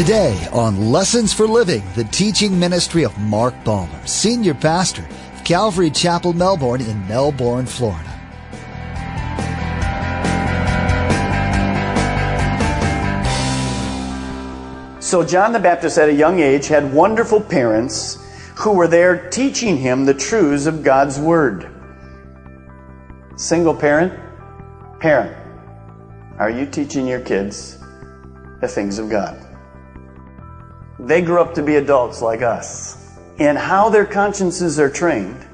Today on Lessons for Living, the teaching ministry of Mark Balmer, Senior Pastor of Calvary Chapel, Melbourne in Melbourne, Florida. So John the Baptist at a young age had wonderful parents who were there teaching him the truths of God's Word. Single parent, parent, are you teaching your kids the things of God? They grew up to be adults like us. And how their consciences are trained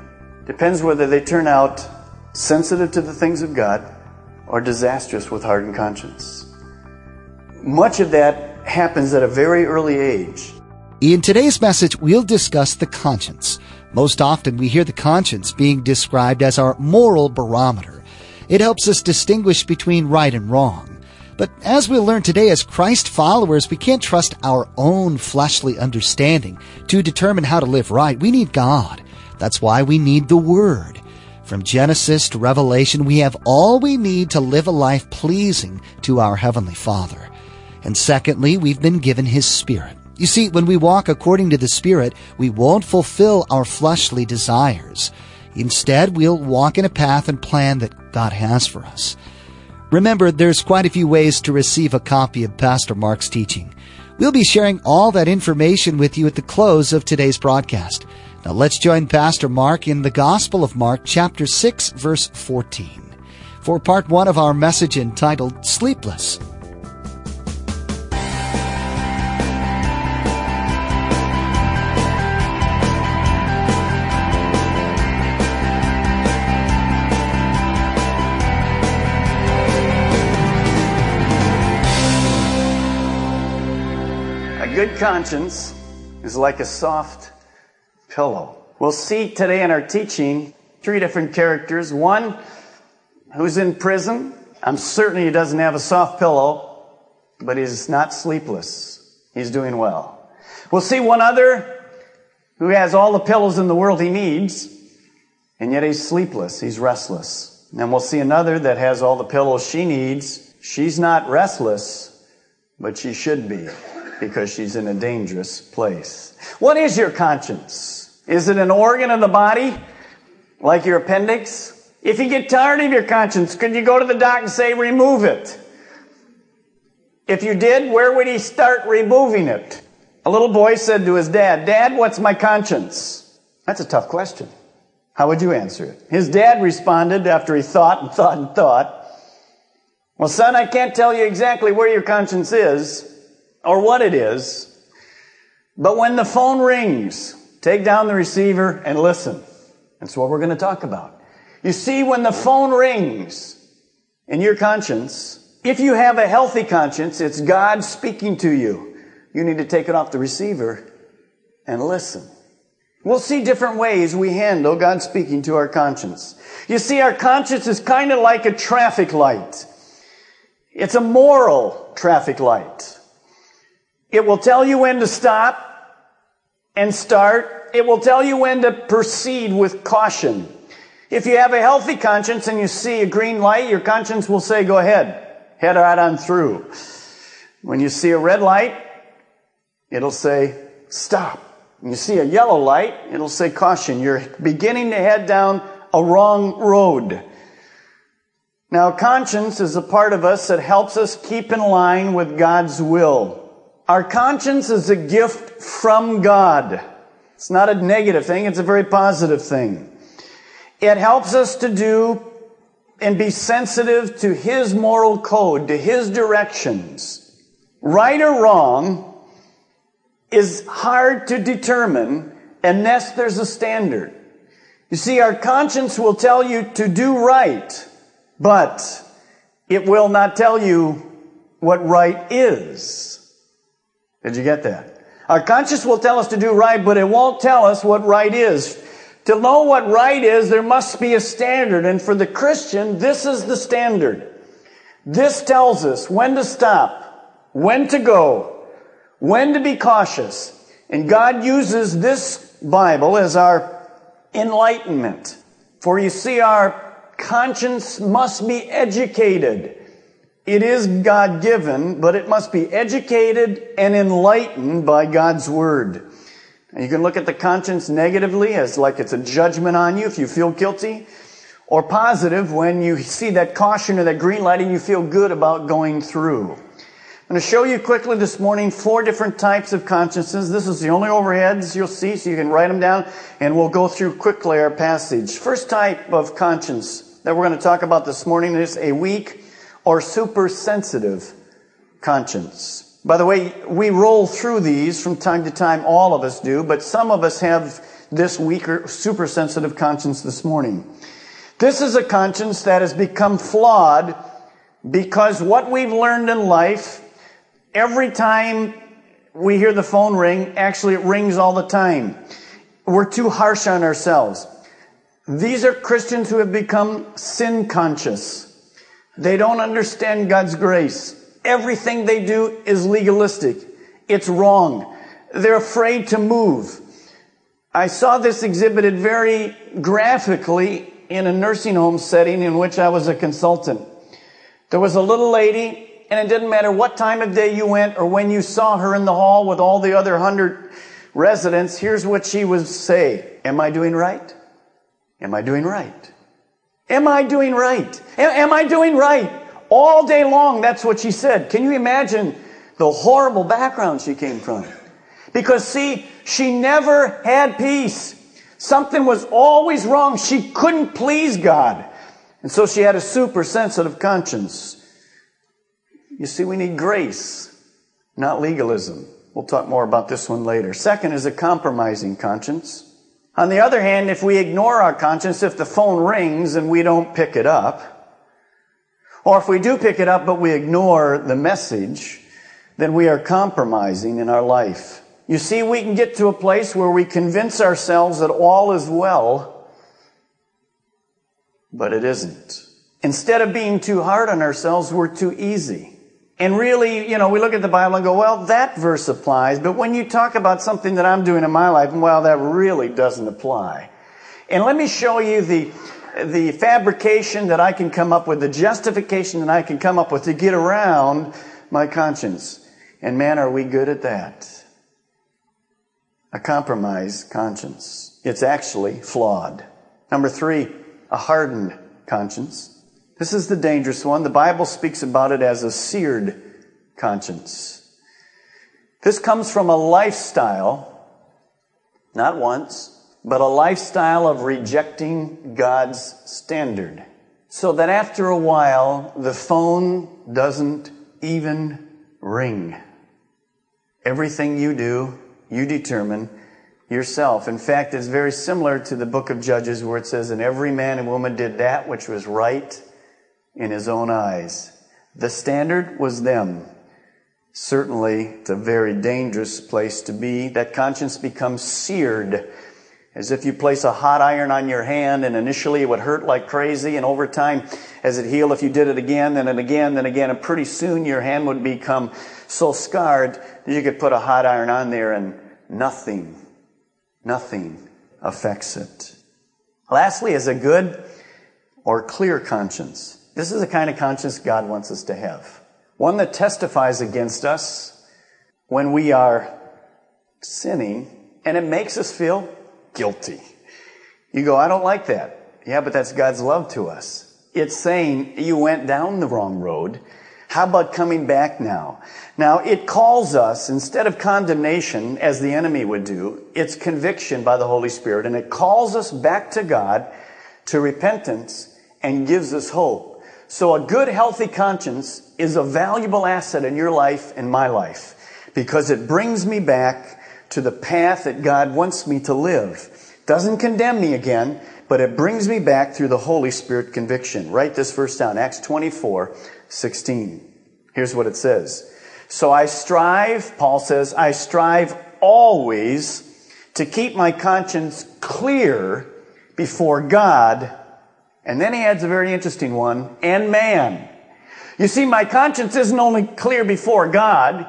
depends whether they turn out sensitive to the things of God or disastrous with heart and conscience. Much of that happens at a very early age. In today's message, we'll discuss the conscience. Most often we hear the conscience being described as our moral barometer. It helps us distinguish between right and wrong. But as we'll learn today as Christ followers, we can't trust our own fleshly understanding to determine how to live right. We need God. That's why we need the Word. From Genesis to Revelation, we have all we need to live a life pleasing to our Heavenly Father. And secondly, we've been given His Spirit. You see, when we walk according to the Spirit, we won't fulfill our fleshly desires. Instead, we'll walk in a path and plan that God has for us. Remember, there's quite a few ways to receive a copy of Pastor Mark's teaching. We'll be sharing all that information with you at the close of today's broadcast. Now let's join Pastor Mark in the Gospel of Mark, chapter 6, verse 14, for part one of our message entitled Sleepless. Good conscience is like a soft pillow. We'll see today in our teaching three different characters. One who's in prison. I'm certain he doesn't have a soft pillow, but he's not sleepless. He's doing well. We'll see one other who has all the pillows in the world he needs, and yet he's sleepless. He's restless. And we'll see another that has all the pillows she needs. She's not restless, but she should be because she's in a dangerous place. What is your conscience? Is it an organ of the body, like your appendix? If you get tired of your conscience, could you go to the doc and say, remove it? If you did, where would he start removing it? A little boy said to his dad, Dad, what's my conscience? That's a tough question. How would you answer it? His dad responded after he thought and thought and thought, Well, son, I can't tell you exactly where your conscience is, or what it is. But when the phone rings, take down the receiver and listen. That's what we're going to talk about. You see, when the phone rings in your conscience, if you have a healthy conscience, it's God speaking to you. You need to take it off the receiver and listen. We'll see different ways we handle God speaking to our conscience. You see, our conscience is kind of like a traffic light. It's a moral traffic light. It will tell you when to stop and start. It will tell you when to proceed with caution. If you have a healthy conscience and you see a green light, your conscience will say, go ahead, head right on through. When you see a red light, it'll say, stop. When you see a yellow light, it'll say, caution. You're beginning to head down a wrong road. Now, conscience is a part of us that helps us keep in line with God's will. Our conscience is a gift from God. It's not a negative thing, it's a very positive thing. It helps us to do and be sensitive to His moral code, to His directions. Right or wrong is hard to determine unless there's a standard. You see, our conscience will tell you to do right, but it will not tell you what right is. Did you get that? Our conscience will tell us to do right, but it won't tell us what right is. To know what right is, there must be a standard. And for the Christian, this is the standard. This tells us when to stop, when to go, when to be cautious. And God uses this Bible as our enlightenment. For you see, our conscience must be educated It is God given, but it must be educated and enlightened by God's Word. And you can look at the conscience negatively as like it's a judgment on you if you feel guilty, or positive when you see that caution or that green light and you feel good about going through. I'm going to show you quickly this morning four different types of consciences. This is the only overheads you'll see, so you can write them down, and we'll go through quickly our passage. First type of conscience that we're going to talk about this morning is a weak or supersensitive conscience. By the way, we roll through these from time to time, all of us do, but some of us have this weaker, supersensitive conscience this morning. This is a conscience that has become flawed because what we've learned in life Every time we hear the phone ring, actually it rings all the time. We're too harsh on ourselves. These are Christians who have become sin conscious. They don't understand God's grace. Everything they do is legalistic. It's wrong. They're afraid to move. I saw this exhibited very graphically in a nursing home setting in which I was a consultant. There was a little lady and it didn't matter what time of day you went or when you saw her in the hall with all the other hundred residents, here's what she would say. Am I doing right? Am I doing right? Am I doing right? Am, I doing right? All day long, that's what she said. Can you imagine the horrible background she came from? Because see, she never had peace. Something was always wrong. She couldn't please God. And so she had a super sensitive conscience. You see, we need grace, not legalism. We'll talk more about this one later. Second is a compromising conscience. On the other hand, if we ignore our conscience, if the phone rings and we don't pick it up, or if we do pick it up but we ignore the message, then we are compromising in our life. You see, we can get to a place where we convince ourselves that all is well, but it isn't. Instead of being too hard on ourselves, we're too easy. And really, you know, we look at the Bible and go, well, that verse applies. But when you talk about something that I'm doing in my life, well, that really doesn't apply. And let me show you the, the fabrication that I can come up with, the justification that I can come up with to get around my conscience. And man, are we good at that? A compromised conscience. It's actually flawed. Number three, a hardened conscience. This is the dangerous one. The Bible speaks about it as a seared conscience. This comes from a lifestyle, not once, but a lifestyle of rejecting God's standard. So that after a while, the phone doesn't even ring. Everything you do, you determine yourself. In fact, it's very similar to the book of Judges where it says, and every man and woman did that which was right in his own eyes. The standard was them. Certainly, it's a very dangerous place to be. That conscience becomes seared as if you place a hot iron on your hand and initially it would hurt like crazy and over time as it healed if you did it again then and again then again and pretty soon your hand would become so scarred that you could put a hot iron on there and nothing nothing affects it lastly is a good or clear conscience this is the kind of conscience God wants us to have. One that testifies against us when we are sinning and it makes us feel guilty. You go, I don't like that. Yeah, but that's God's love to us. It's saying you went down the wrong road. How about coming back now? Now, it calls us, instead of condemnation, as the enemy would do, it's conviction by the Holy Spirit, and it calls us back to God to repentance and gives us hope. So a good, healthy conscience is a valuable asset in your life and my life because it brings me back to the path that God wants me to live. Doesn't condemn me again, but it brings me back through the Holy Spirit conviction. Write this verse down, Acts 24, 16. Here's what it says. So I strive, Paul says, I strive always to keep my conscience clear before God and then he adds a very interesting one, and man. You see, my conscience isn't only clear before God,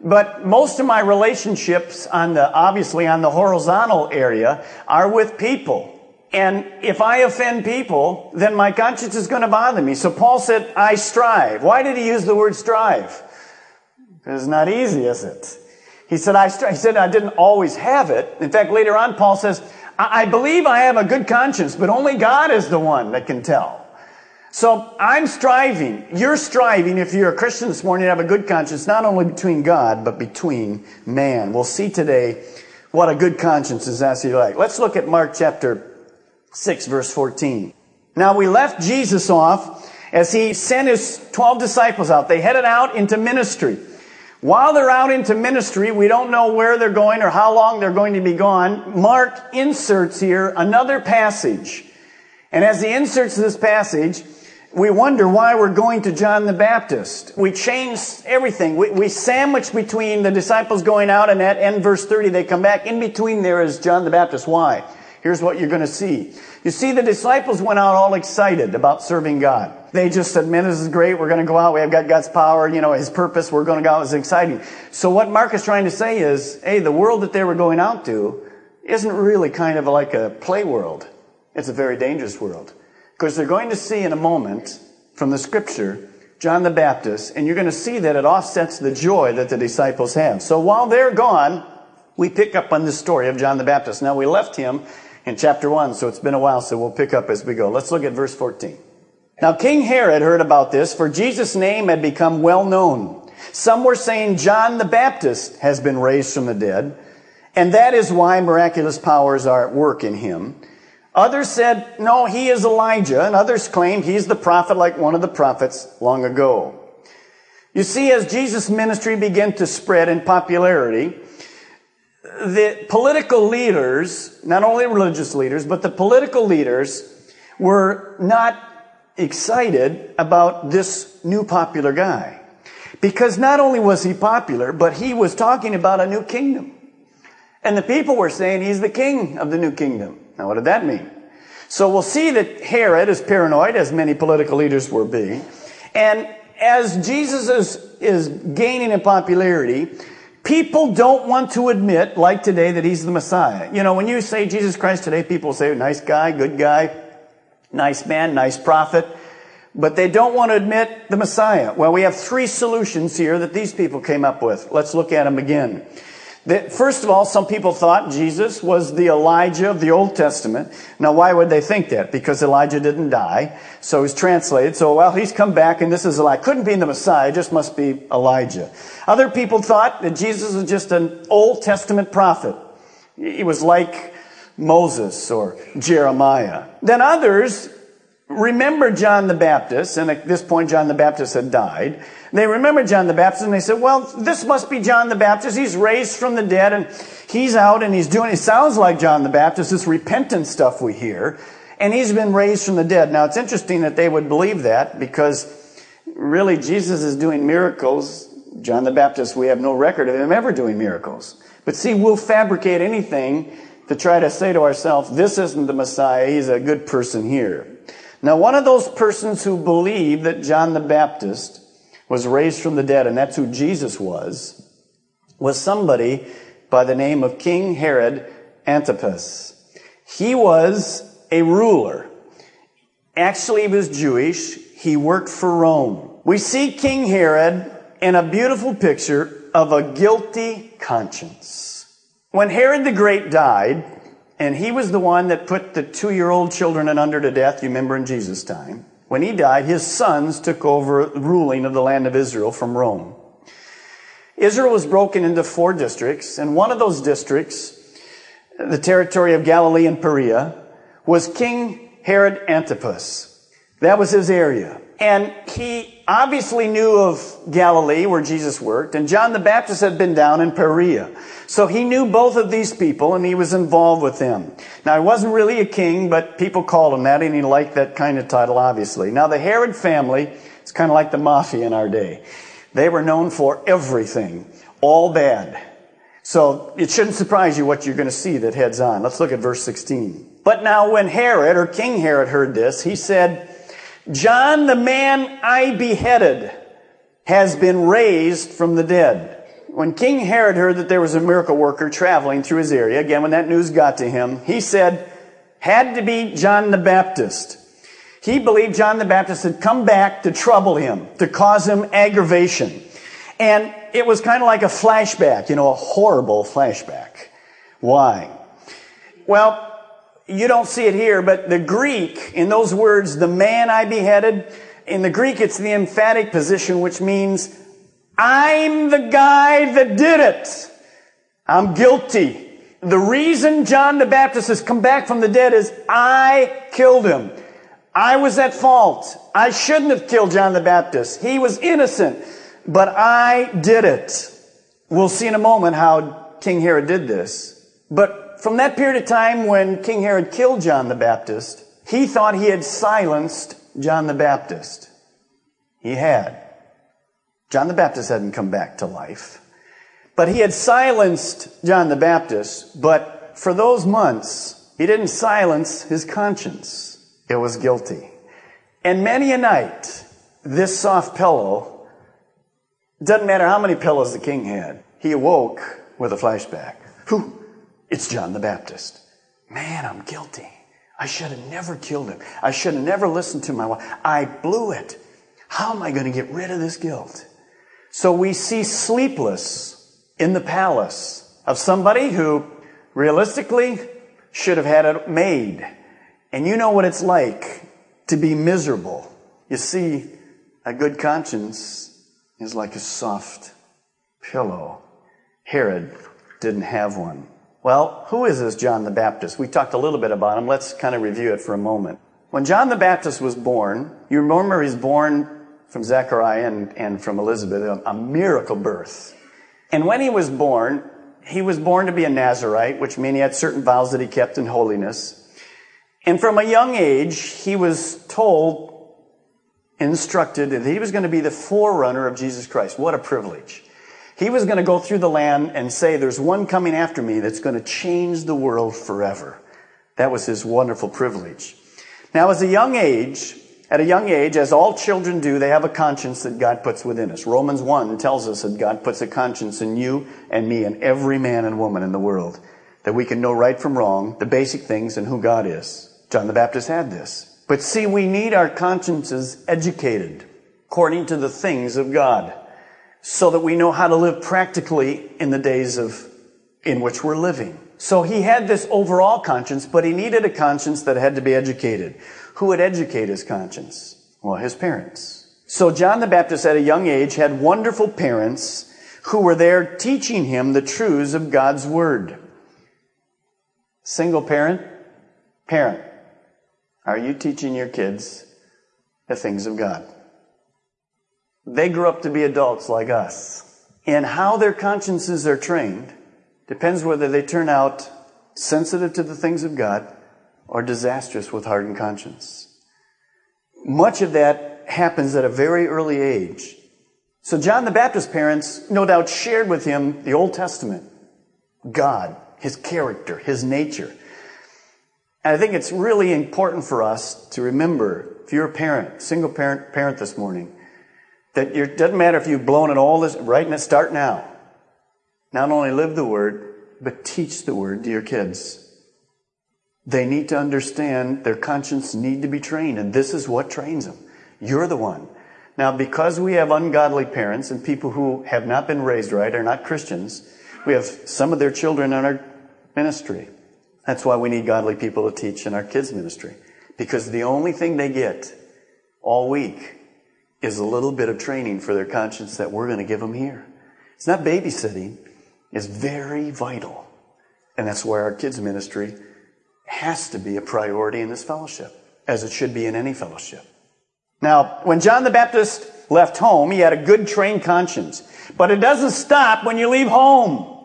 but most of my relationships on the, obviously on the horizontal area are with people. And if I offend people, then my conscience is going to bother me. So Paul said, I strive. Why did he use the word strive? It's not easy, is it? He said, I, strive. he said, I didn't always have it. In fact, later on, Paul says, I believe I have a good conscience, but only God is the one that can tell. So I'm striving. You're striving if you're a Christian this morning to have a good conscience, not only between God, but between man. We'll see today what a good conscience is actually like. Let's look at Mark chapter 6 verse 14. Now we left Jesus off as he sent his 12 disciples out. They headed out into ministry. While they're out into ministry, we don't know where they're going or how long they're going to be gone. Mark inserts here another passage. And as he inserts this passage, we wonder why we're going to John the Baptist. We change everything. We, we sandwich between the disciples going out and at end verse 30, they come back. In between there is John the Baptist. Why? Here's what you're going to see. You see, the disciples went out all excited about serving God. They just said, man, this is great. We're going to go out. We have got God's power, you know, His purpose. We're going to go out. It's exciting. So what Mark is trying to say is, hey, the world that they were going out to isn't really kind of like a play world. It's a very dangerous world. Because they're going to see in a moment from the scripture John the Baptist, and you're going to see that it offsets the joy that the disciples have. So while they're gone, we pick up on the story of John the Baptist. Now we left him in chapter 1, so it's been a while, so we'll pick up as we go. Let's look at verse 14. Now King Herod heard about this, for Jesus' name had become well known. Some were saying John the Baptist has been raised from the dead, and that is why miraculous powers are at work in him. Others said, no, he is Elijah, and others claimed he's the prophet like one of the prophets long ago. You see, as Jesus' ministry began to spread in popularity, the political leaders, not only religious leaders, but the political leaders were not excited about this new popular guy. Because not only was he popular, but he was talking about a new kingdom. And the people were saying he's the king of the new kingdom. Now, what did that mean? So we'll see that Herod is paranoid, as many political leaders were being. And as Jesus is, is gaining in popularity, people don't want to admit, like today, that he's the Messiah. You know, when you say Jesus Christ today, people say, nice guy, good guy, nice man, nice prophet. But they don't want to admit the Messiah. Well, we have three solutions here that these people came up with. Let's look at them again. That, first of all, some people thought Jesus was the Elijah of the Old Testament. Now, why would they think that? Because Elijah didn't die, so he's translated. So, well, he's come back, and this is Elijah. Couldn't be the Messiah, just must be Elijah. Other people thought that Jesus was just an Old Testament prophet. He was like Moses or Jeremiah. Then others remember John the Baptist, and at this point John the Baptist had died. They remember John the Baptist and they said, well, this must be John the Baptist. He's raised from the dead and he's out and he's doing, it sounds like John the Baptist, this repentant stuff we hear. And he's been raised from the dead. Now it's interesting that they would believe that because really Jesus is doing miracles. John the Baptist, we have no record of him ever doing miracles. But see, we'll fabricate anything to try to say to ourselves, this isn't the Messiah. He's a good person here. Now, one of those persons who believed that John the Baptist was raised from the dead, and that's who Jesus was, was somebody by the name of King Herod Antipas. He was a ruler. Actually, he was Jewish. He worked for Rome. We see King Herod in a beautiful picture of a guilty conscience. When Herod the Great died, and he was the one that put the two year old children and under to death, you remember in Jesus' time. When he died, his sons took over ruling of the land of Israel from Rome. Israel was broken into four districts, and one of those districts, the territory of Galilee and Perea, was King Herod Antipas. That was his area. And he obviously knew of Galilee where Jesus worked, and John the Baptist had been down in Perea. So he knew both of these people and he was involved with them. Now he wasn't really a king, but people called him that and he liked that kind of title, obviously. Now the Herod family, it's kind of like the mafia in our day. They were known for everything, all bad. So it shouldn't surprise you what you're going to see that heads on. Let's look at verse 16. But now when Herod, or King Herod, heard this, he said, John, the man I beheaded, has been raised from the dead. When King Herod heard that there was a miracle worker traveling through his area, again, when that news got to him, he said, had to be John the Baptist. He believed John the Baptist had come back to trouble him, to cause him aggravation. And it was kind of like a flashback, you know, a horrible flashback. Why? Well, you don't see it here, but the Greek, in those words, the man I beheaded, in the Greek it's the emphatic position, which means, I'm the guy that did it. I'm guilty. The reason John the Baptist has come back from the dead is I killed him. I was at fault. I shouldn't have killed John the Baptist. He was innocent, but I did it. We'll see in a moment how King Herod did this. But from that period of time when King Herod killed John the Baptist, he thought he had silenced John the Baptist. He had. John the Baptist hadn't come back to life. But he had silenced John the Baptist, but for those months, he didn't silence his conscience. It was guilty. And many a night, this soft pillow, doesn't matter how many pillows the king had, he awoke with a flashback. Who? It's John the Baptist. Man, I'm guilty. I should have never killed him. I should have never listened to my wife. I blew it. How am I going to get rid of this guilt? So we see sleepless in the palace of somebody who realistically should have had it made and you know what it's like to be miserable. You see, a good conscience is like a soft pillow. Herod didn't have one. Well, who is this John the Baptist? We talked a little bit about him. Let's kind of review it for a moment. When John the Baptist was born, you remember he's born from Zechariah and, and from Elizabeth, a, a miracle birth. And when he was born, he was born to be a Nazarite, which means he had certain vows that he kept in holiness. And from a young age, he was told, instructed that he was going to be the forerunner of Jesus Christ. What a privilege. He was going to go through the land and say, there's one coming after me that's going to change the world forever. That was his wonderful privilege. Now, as a young age, at a young age, as all children do, they have a conscience that God puts within us. Romans 1 tells us that God puts a conscience in you and me and every man and woman in the world, that we can know right from wrong, the basic things, and who God is. John the Baptist had this. But see, we need our consciences educated according to the things of God so that we know how to live practically in the days of, in which we're living. So he had this overall conscience, but he needed a conscience that had to be educated. Who would educate his conscience? Well, his parents. So John the Baptist at a young age had wonderful parents who were there teaching him the truths of God's Word. Single parent, parent. Are you teaching your kids the things of God? They grew up to be adults like us. And how their consciences are trained depends whether they turn out sensitive to the things of God or disastrous with hardened conscience. Much of that happens at a very early age. So John the Baptist's parents no doubt shared with him the Old Testament, God, his character, his nature. And I think it's really important for us to remember, if you're a parent, single parent, parent this morning, that it doesn't matter if you've blown it all this, right now, start now. Not only live the word, but teach the word to your kids. They need to understand their conscience need to be trained, and this is what trains them. You're the one. Now, because we have ungodly parents and people who have not been raised right, are not Christians, we have some of their children in our ministry. That's why we need godly people to teach in our kids' ministry. Because the only thing they get all week is a little bit of training for their conscience that we're going to give them here. It's not babysitting. It's very vital. And that's why our kids' ministry has to be a priority in this fellowship, as it should be in any fellowship. Now, when John the Baptist left home, he had a good trained conscience. But it doesn't stop when you leave home.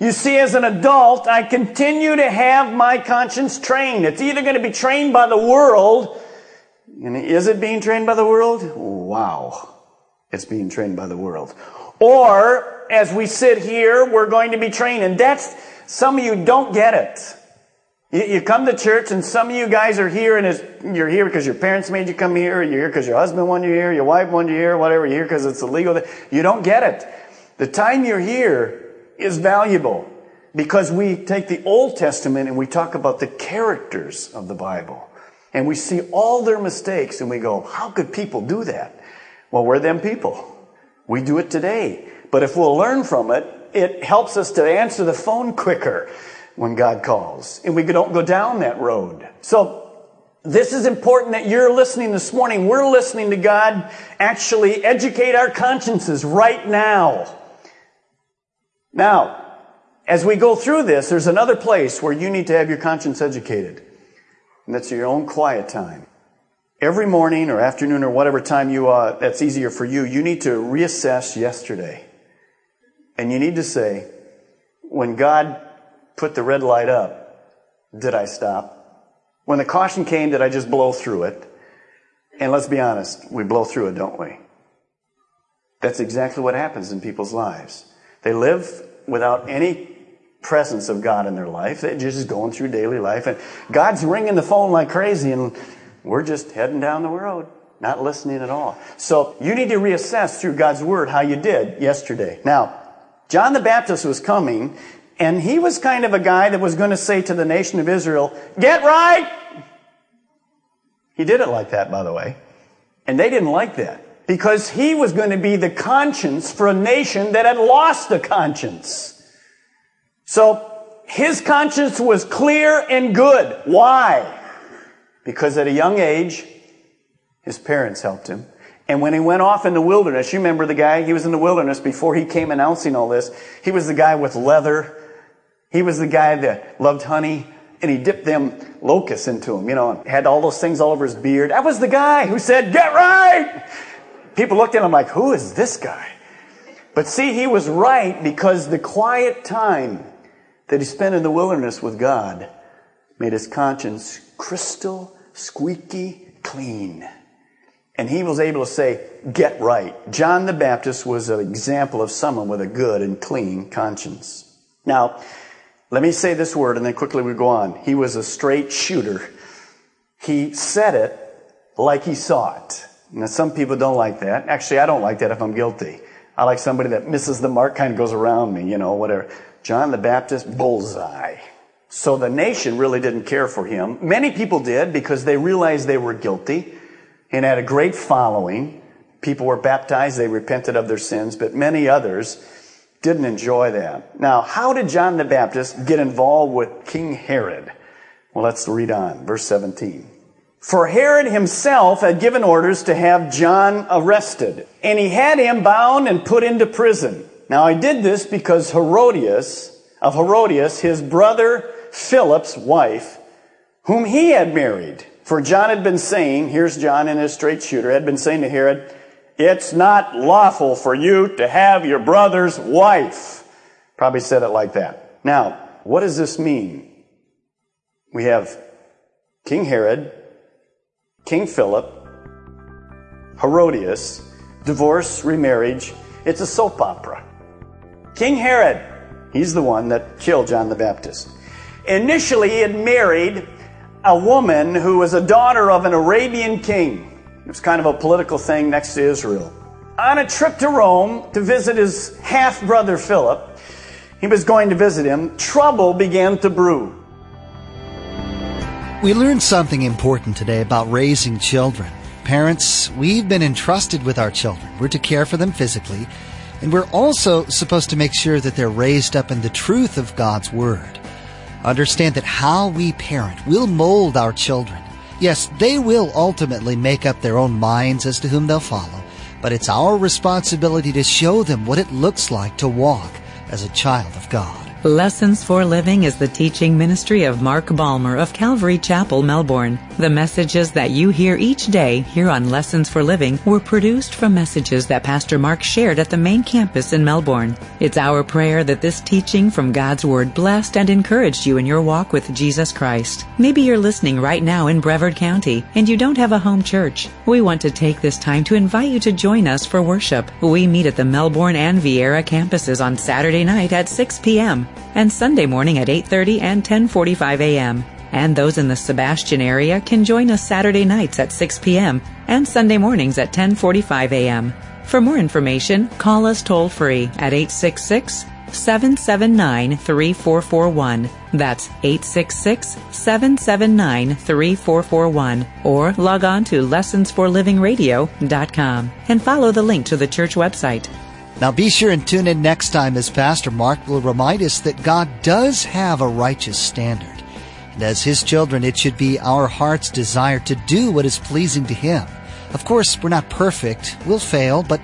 You see, as an adult, I continue to have my conscience trained. It's either going to be trained by the world, and is it being trained by the world? Wow. It's being trained by the world. Or, as we sit here, we're going to be trained, and that's, some of you don't get it. You, come to church, and some of you guys are here, and you're here because your parents made you come here, you're here because your husband wanted you here, your wife wanted you here, whatever, you're here because it's illegal. You don't get it. The time you're here, is valuable. because we take the Old Testament and we talk about the characters of the Bible. And we see all their mistakes and we go, how could people do that? Well, we're them people. We do it today. But if we'll learn from it, it helps us to answer the phone quicker when God calls. And we don't go down that road. So this is important that you're listening this morning. We're listening to God actually educate our consciences right now. Now, as we go through this, there's another place where you need to have your conscience educated. And that's your own quiet time. Every morning or afternoon or whatever time you uh, that's easier for you, you need to reassess yesterday. And you need to say, when God put the red light up, did I stop? When the caution came, did I just blow through it? And let's be honest, we blow through it, don't we? That's exactly what happens in people's lives. They live without any presence of God in their life. They're just going through daily life. And God's ringing the phone like crazy, and we're just heading down the road, not listening at all. So you need to reassess through God's Word how you did yesterday. Now, John the Baptist was coming, and he was kind of a guy that was going to say to the nation of Israel, Get right! He did it like that, by the way. And they didn't like that because he was going to be the conscience for a nation that had lost the conscience. So his conscience was clear and good. Why? Because at a young age, his parents helped him. And when he went off in the wilderness, you remember the guy? He was in the wilderness before he came announcing all this. He was the guy with leather. He was the guy that loved honey and he dipped them locusts into him, you know, had all those things all over his beard. That was the guy who said, get right! People looked at him like, who is this guy? But see, he was right because the quiet time that he spent in the wilderness with God made his conscience crystal, squeaky clean. And he was able to say, get right. John the Baptist was an example of someone with a good and clean conscience. Now, let me say this word and then quickly we go on. He was a straight shooter. He said it like he saw it. Now, some people don't like that. Actually, I don't like that if I'm guilty. I like somebody that misses the mark, kind of goes around me, you know, whatever. John the Baptist, bullseye. So the nation really didn't care for him. Many people did because they realized they were guilty and had a great following. People were baptized, they repented of their sins, but many others didn't enjoy that. Now, how did John the Baptist get involved with King Herod? Well, let's read on. Verse 17. For Herod himself had given orders to have John arrested, and he had him bound and put into prison. Now, I did this because Herodias, of Herodias, his brother Philip's wife, whom he had married, for John had been saying, here's John in his straight shooter, had been saying to Herod, it's not lawful for you to have your brother's wife. Probably said it like that. Now, what does this mean? We have King Herod, King Philip, Herodias, divorce, remarriage. It's a soap opera. King Herod, he's the one that killed John the Baptist. Initially, he had married a woman who was a daughter of an Arabian king. It was kind of a political thing next to Israel. On a trip to Rome to visit his half brother Philip, he was going to visit him, trouble began to brew. We learned something important today about raising children. Parents, we've been entrusted with our children. We're to care for them physically, and we're also supposed to make sure that they're raised up in the truth of God's Word. Understand that how we parent will mold our children. Yes, they will ultimately make up their own minds as to whom they'll follow, but it's our responsibility to show them what it looks like to walk as a child of God. Lessons for Living is the teaching ministry of Mark Balmer of Calvary Chapel, Melbourne. The messages that you hear each day here on Lessons for Living were produced from messages that Pastor Mark shared at the main campus in Melbourne. It's our prayer that this teaching from God's Word blessed and encouraged you in your walk with Jesus Christ. Maybe you're listening right now in Brevard County and you don't have a home church. We want to take this time to invite you to join us for worship. We meet at the Melbourne and Viera campuses on Saturday night at 6 p.m and Sunday morning at 8:30 and 10:45 a.m. And those in the Sebastian area can join us Saturday nights at 6 p.m. and Sunday mornings at 10:45 a.m. For more information, call us toll free at 866 866-779-3441. That's 866-779-3441. Or log on to lessonsforlivingradio.com and follow the link to the church website. Now be sure and tune in next time as Pastor Mark will remind us that God does have a righteous standard. And as His children, it should be our heart's desire to do what is pleasing to Him. Of course, we're not perfect. We'll fail, but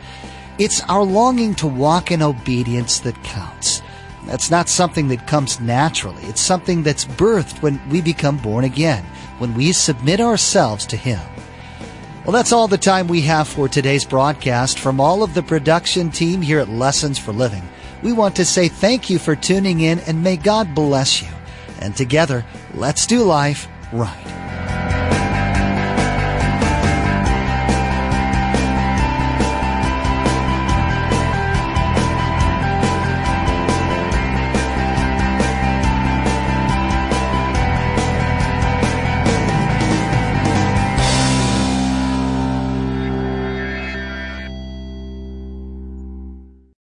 it's our longing to walk in obedience that counts. That's not something that comes naturally. It's something that's birthed when we become born again, when we submit ourselves to Him. Well, that's all the time we have for today's broadcast. From all of the production team here at Lessons for Living, we want to say thank you for tuning in and may God bless you. And together, let's do life right.